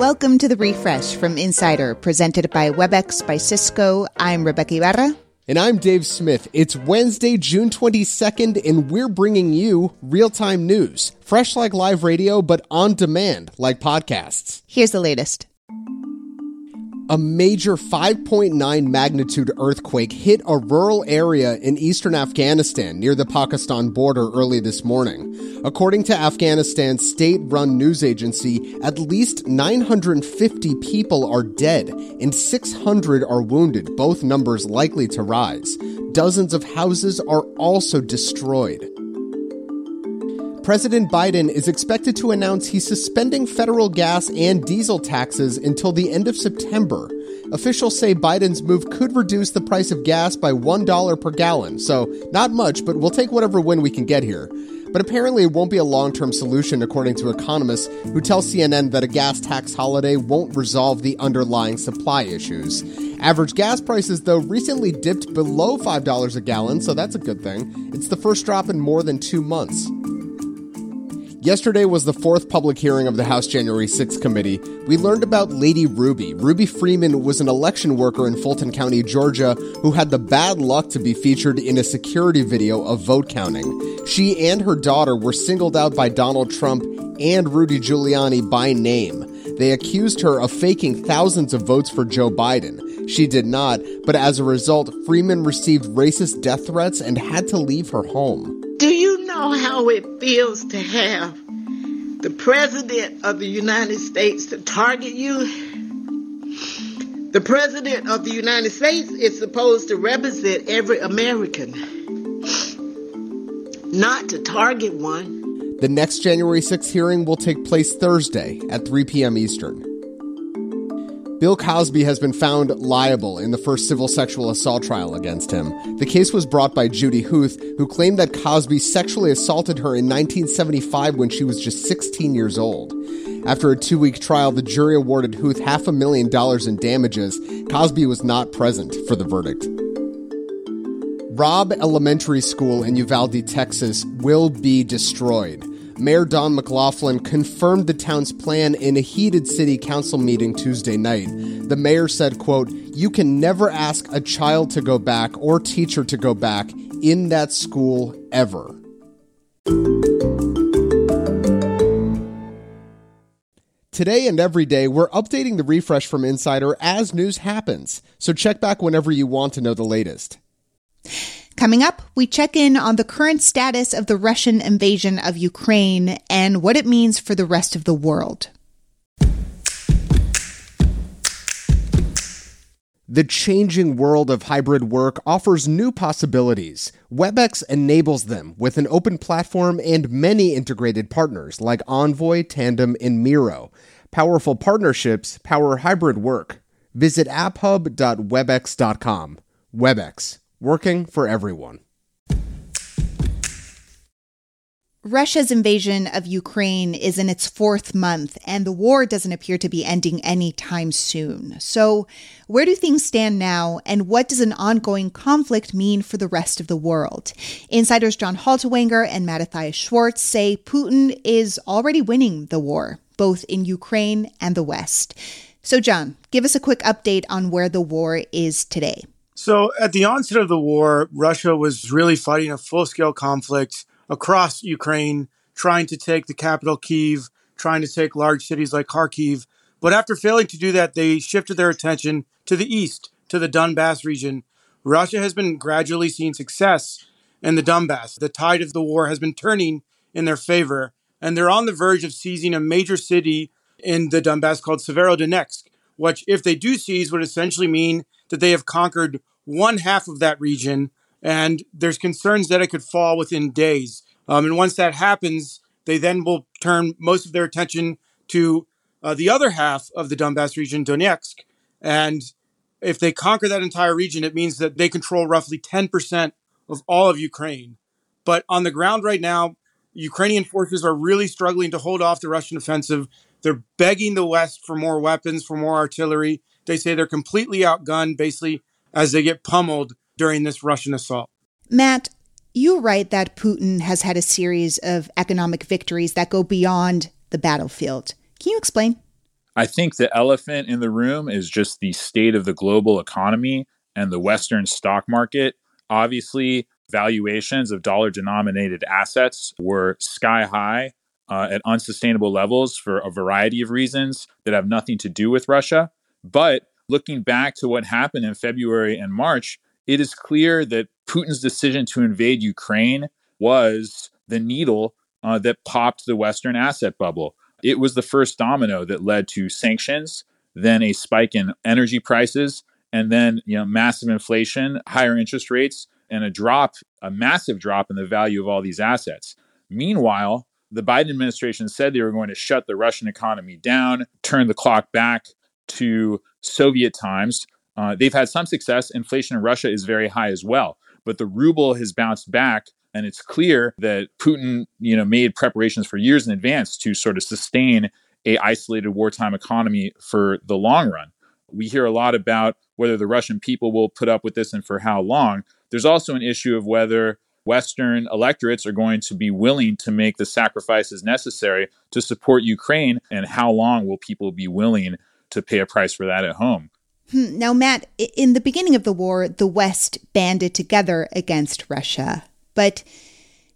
Welcome to the refresh from Insider, presented by WebEx by Cisco. I'm Rebeca Ibarra. And I'm Dave Smith. It's Wednesday, June 22nd, and we're bringing you real time news. Fresh like live radio, but on demand like podcasts. Here's the latest. A major 5.9 magnitude earthquake hit a rural area in eastern Afghanistan near the Pakistan border early this morning. According to Afghanistan's state run news agency, at least 950 people are dead and 600 are wounded, both numbers likely to rise. Dozens of houses are also destroyed. President Biden is expected to announce he's suspending federal gas and diesel taxes until the end of September. Officials say Biden's move could reduce the price of gas by $1 per gallon, so not much, but we'll take whatever win we can get here. But apparently, it won't be a long term solution, according to economists who tell CNN that a gas tax holiday won't resolve the underlying supply issues. Average gas prices, though, recently dipped below $5 a gallon, so that's a good thing. It's the first drop in more than two months. Yesterday was the fourth public hearing of the House January 6 committee. We learned about Lady Ruby. Ruby Freeman was an election worker in Fulton County, Georgia, who had the bad luck to be featured in a security video of vote counting. She and her daughter were singled out by Donald Trump and Rudy Giuliani by name. They accused her of faking thousands of votes for Joe Biden. She did not, but as a result, Freeman received racist death threats and had to leave her home. Do you know how it feels to have the President of the United States to target you? The President of the United States is supposed to represent every American, not to target one. The next January 6th hearing will take place Thursday at 3 p.m. Eastern. Bill Cosby has been found liable in the first civil sexual assault trial against him. The case was brought by Judy Huth, who claimed that Cosby sexually assaulted her in 1975 when she was just 16 years old. After a two week trial, the jury awarded Huth half a million dollars in damages. Cosby was not present for the verdict. Robb Elementary School in Uvalde, Texas will be destroyed. Mayor Don McLaughlin confirmed the town's plan in a heated city council meeting Tuesday night. The mayor said, quote, "You can never ask a child to go back or teacher to go back in that school ever." Today and every day, we're updating the refresh from Insider as news happens. So check back whenever you want to know the latest. Coming up, we check in on the current status of the Russian invasion of Ukraine and what it means for the rest of the world. The changing world of hybrid work offers new possibilities. WebEx enables them with an open platform and many integrated partners like Envoy, Tandem, and Miro. Powerful partnerships power hybrid work. Visit apphub.webex.com. WebEx working for everyone. Russia's invasion of Ukraine is in its fourth month, and the war doesn't appear to be ending anytime soon. So, where do things stand now, and what does an ongoing conflict mean for the rest of the world? Insiders John Haltiwanger and Mattathias Schwartz say Putin is already winning the war, both in Ukraine and the West. So, John, give us a quick update on where the war is today. So, at the onset of the war, Russia was really fighting a full scale conflict across Ukraine, trying to take the capital, Kiev, trying to take large cities like Kharkiv. But after failing to do that, they shifted their attention to the east, to the Donbass region. Russia has been gradually seeing success in the Donbass. The tide of the war has been turning in their favor, and they're on the verge of seizing a major city in the Donbass called Severodonetsk, which, if they do seize, would essentially mean that they have conquered one half of that region, and there's concerns that it could fall within days. Um, and once that happens, they then will turn most of their attention to uh, the other half of the Donbass region, Donetsk. And if they conquer that entire region, it means that they control roughly 10% of all of Ukraine. But on the ground right now, Ukrainian forces are really struggling to hold off the Russian offensive. They're begging the West for more weapons, for more artillery. They say they're completely outgunned, basically as they get pummeled during this Russian assault. Matt, you write that Putin has had a series of economic victories that go beyond the battlefield. Can you explain? I think the elephant in the room is just the state of the global economy and the Western stock market. Obviously, valuations of dollar denominated assets were sky high uh, at unsustainable levels for a variety of reasons that have nothing to do with Russia. But looking back to what happened in February and March, it is clear that Putin's decision to invade Ukraine was the needle uh, that popped the Western asset bubble. It was the first domino that led to sanctions, then a spike in energy prices, and then you know massive inflation, higher interest rates, and a drop, a massive drop in the value of all these assets. Meanwhile, the Biden administration said they were going to shut the Russian economy down, turn the clock back to Soviet times. Uh, they've had some success. Inflation in Russia is very high as well, but the ruble has bounced back and it's clear that Putin, you know, made preparations for years in advance to sort of sustain a isolated wartime economy for the long run. We hear a lot about whether the Russian people will put up with this and for how long. There's also an issue of whether Western electorates are going to be willing to make the sacrifices necessary to support Ukraine, and how long will people be willing to pay a price for that at home? Hmm, now, Matt, in the beginning of the war, the West banded together against Russia. But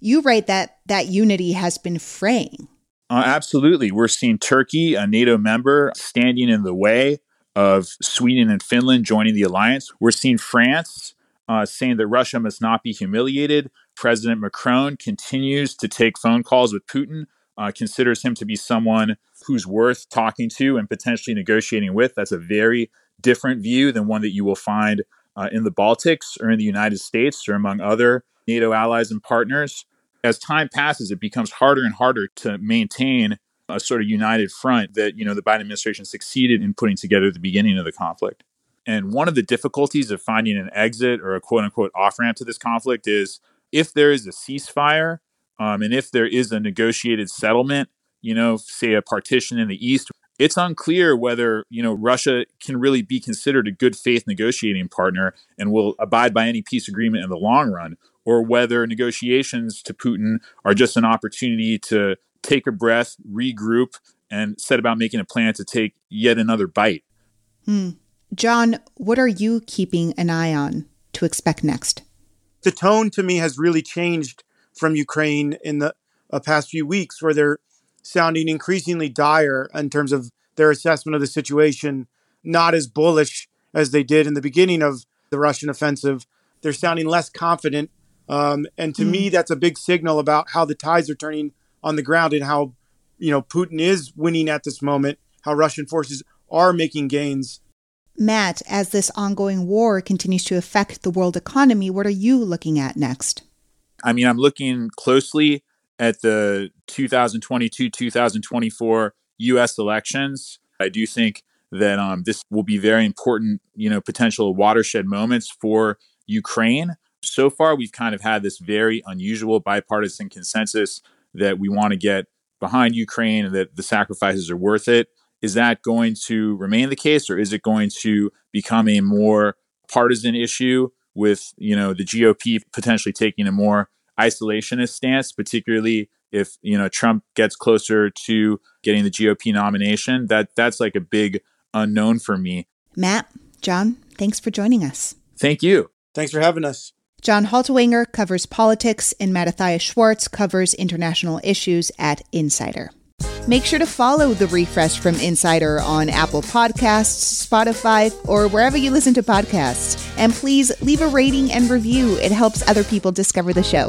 you write that that unity has been fraying. Uh, absolutely. We're seeing Turkey, a NATO member, standing in the way of Sweden and Finland joining the alliance. We're seeing France uh, saying that Russia must not be humiliated. President Macron continues to take phone calls with Putin, uh, considers him to be someone who's worth talking to and potentially negotiating with. That's a very different view than one that you will find uh, in the Baltics or in the United States or among other NATO allies and partners. As time passes, it becomes harder and harder to maintain a sort of united front that you know the Biden administration succeeded in putting together at the beginning of the conflict. And one of the difficulties of finding an exit or a quote unquote off ramp to this conflict is if there is a ceasefire um, and if there is a negotiated settlement, you know, say a partition in the east, it's unclear whether you know Russia can really be considered a good faith negotiating partner and will abide by any peace agreement in the long run, or whether negotiations to Putin are just an opportunity to take a breath, regroup, and set about making a plan to take yet another bite. Hmm. John, what are you keeping an eye on to expect next? The tone to me has really changed from Ukraine in the uh, past few weeks, where they're sounding increasingly dire in terms of their assessment of the situation, not as bullish as they did in the beginning of the Russian offensive. They're sounding less confident um, and to mm. me, that's a big signal about how the tides are turning on the ground and how, you know, Putin is winning at this moment, how Russian forces are making gains. Matt, as this ongoing war continues to affect the world economy, what are you looking at next? I mean, I'm looking closely at the 2022 2024 US elections. I do think that um, this will be very important, you know, potential watershed moments for Ukraine so far we've kind of had this very unusual bipartisan consensus that we want to get behind Ukraine and that the sacrifices are worth it. Is that going to remain the case or is it going to become a more partisan issue with, you know, the GOP potentially taking a more isolationist stance, particularly if, you know, Trump gets closer to getting the GOP nomination? That that's like a big unknown for me. Matt, John, thanks for joining us. Thank you. Thanks for having us. John Haltiwanger covers politics, and Mattathias Schwartz covers international issues at Insider. Make sure to follow The Refresh from Insider on Apple Podcasts, Spotify, or wherever you listen to podcasts. And please leave a rating and review, it helps other people discover the show.